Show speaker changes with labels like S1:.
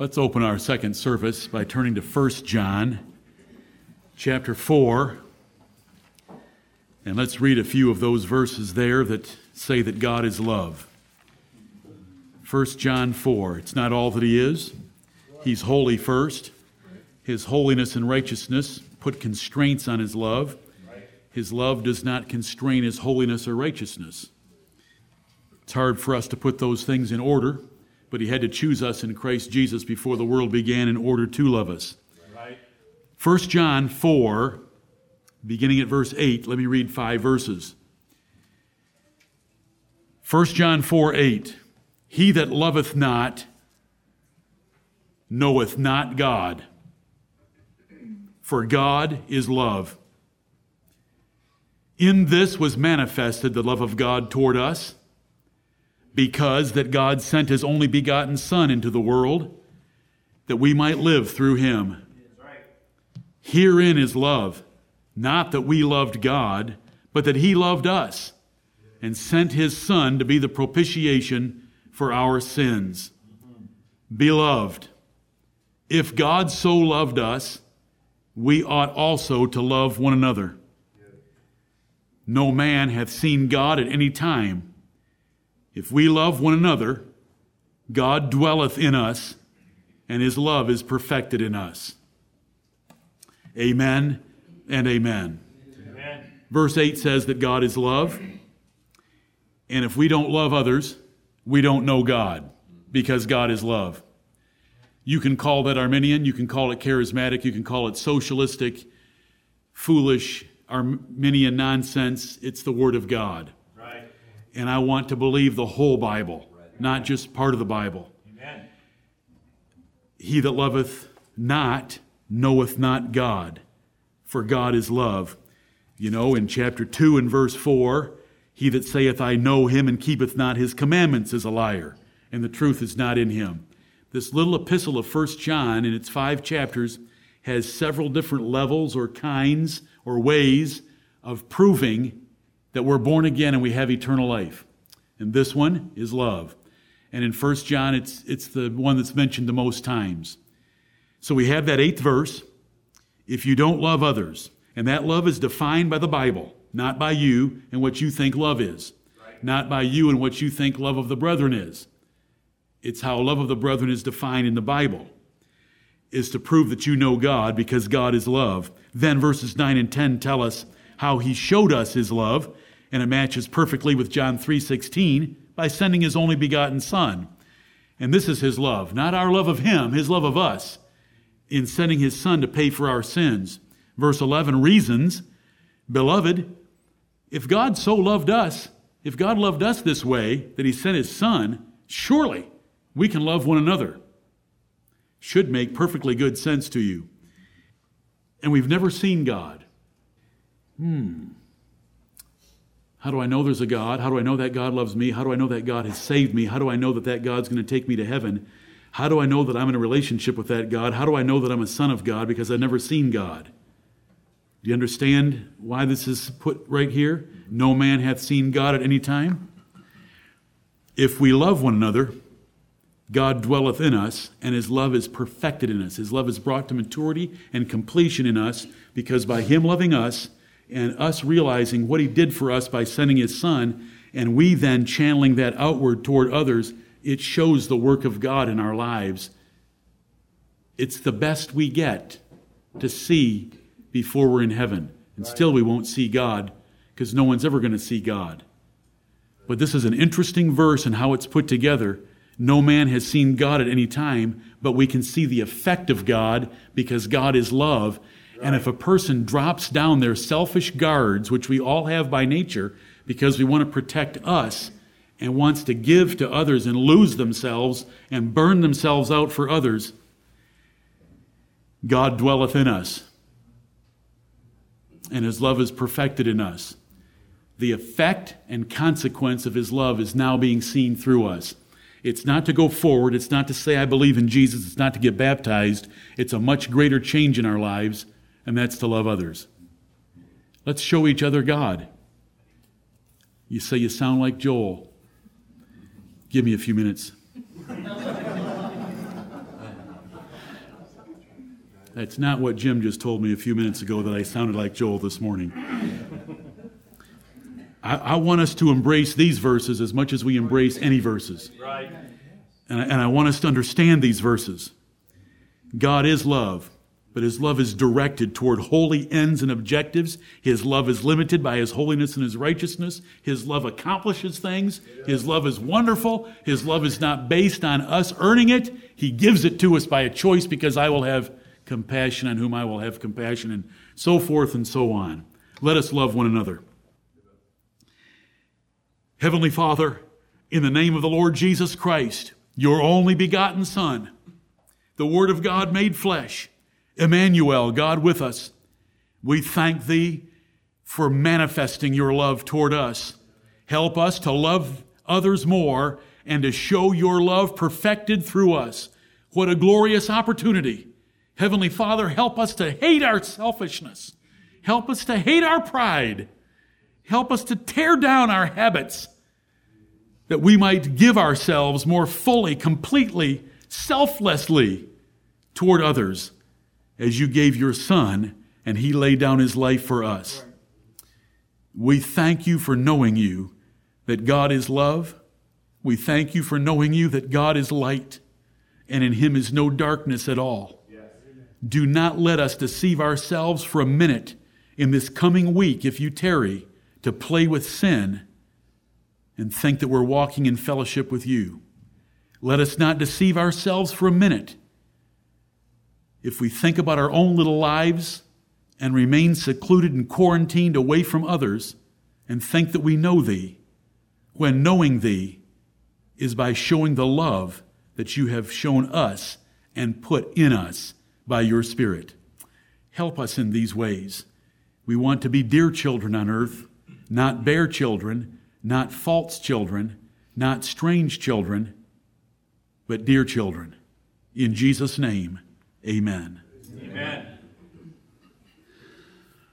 S1: Let's open our second service by turning to 1 John chapter 4. And let's read a few of those verses there that say that God is love. 1 John 4. It's not all that he is. He's holy first. His holiness and righteousness put constraints on his love. His love does not constrain his holiness or righteousness. It's hard for us to put those things in order but he had to choose us in Christ Jesus before the world began in order to love us. Right. 1 John 4, beginning at verse 8, let me read five verses. 1 John 4 8. He that loveth not knoweth not God, for God is love. In this was manifested the love of God toward us because that God sent his only begotten Son into the world that we might live through him. Herein is love, not that we loved God, but that he loved us and sent his Son to be the propitiation for our sins. Beloved, if God so loved us, we ought also to love one another. No man hath seen God at any time. If we love one another, God dwelleth in us, and his love is perfected in us. Amen and amen. amen. Verse 8 says that God is love, and if we don't love others, we don't know God because God is love. You can call that Arminian, you can call it charismatic, you can call it socialistic, foolish, Arminian nonsense. It's the Word of God and I want to believe the whole Bible, not just part of the Bible. Amen. He that loveth not knoweth not God, for God is love. You know, in chapter 2 and verse 4, he that saith, I know him, and keepeth not his commandments is a liar, and the truth is not in him. This little epistle of First John, in its five chapters, has several different levels or kinds or ways of proving that we're born again and we have eternal life. And this one is love. And in 1 John, it's, it's the one that's mentioned the most times. So we have that eighth verse. If you don't love others, and that love is defined by the Bible, not by you and what you think love is, right. not by you and what you think love of the brethren is. It's how love of the brethren is defined in the Bible, is to prove that you know God because God is love. Then verses 9 and 10 tell us how he showed us his love and it matches perfectly with John 3:16 by sending his only begotten son. And this is his love, not our love of him, his love of us in sending his son to pay for our sins. Verse 11 reasons, beloved, if God so loved us, if God loved us this way that he sent his son, surely we can love one another. Should make perfectly good sense to you. And we've never seen God. Hmm. How do I know there's a God? How do I know that God loves me? How do I know that God has saved me? How do I know that that God's going to take me to heaven? How do I know that I'm in a relationship with that God? How do I know that I'm a son of God because I've never seen God? Do you understand why this is put right here? No man hath seen God at any time. If we love one another, God dwelleth in us, and his love is perfected in us. His love is brought to maturity and completion in us because by him loving us, and us realizing what he did for us by sending his son, and we then channeling that outward toward others, it shows the work of God in our lives. It's the best we get to see before we're in heaven. And still, we won't see God because no one's ever going to see God. But this is an interesting verse and how it's put together. No man has seen God at any time, but we can see the effect of God because God is love and if a person drops down their selfish guards, which we all have by nature, because we want to protect us, and wants to give to others and lose themselves and burn themselves out for others, God dwelleth in us. And his love is perfected in us. The effect and consequence of his love is now being seen through us. It's not to go forward. It's not to say, I believe in Jesus. It's not to get baptized. It's a much greater change in our lives and that's to love others. Let's show each other God. You say you sound like Joel. Give me a few minutes. That's not what Jim just told me a few minutes ago that I sounded like Joel this morning. I, I want us to embrace these verses as much as we embrace any verses. Right. And I, and I want us to understand these verses. God is love, but his love is directed toward holy ends and objectives. His love is limited by his holiness and his righteousness. His love accomplishes things. His love is wonderful. His love is not based on us earning it. He gives it to us by a choice because I will have compassion on whom I will have compassion, and so forth and so on. Let us love one another. Heavenly Father, in the name of the Lord Jesus Christ, your only begotten Son, the Word of God made flesh, Emmanuel, God with us, we thank Thee for manifesting your love toward us. Help us to love others more and to show your love perfected through us. What a glorious opportunity Heavenly Father, help us to hate our selfishness. Help us to hate our pride. Help us to tear down our habits that we might give ourselves more fully, completely, selflessly toward others as you gave your Son and He laid down His life for us. We thank you for knowing you, that God is love. We thank you for knowing you, that God is light, and in Him is no darkness at all. Do not let us deceive ourselves for a minute in this coming week, if you tarry, to play with sin and think that we're walking in fellowship with you. Let us not deceive ourselves for a minute. If we think about our own little lives and remain secluded and quarantined away from others and think that we know Thee, when knowing Thee is by showing the love that you have shown us and put in us by your Spirit. Help us in these ways. We want to be dear children on earth, not bare children, not false children, not strange children, but dear children. In Jesus' name, amen.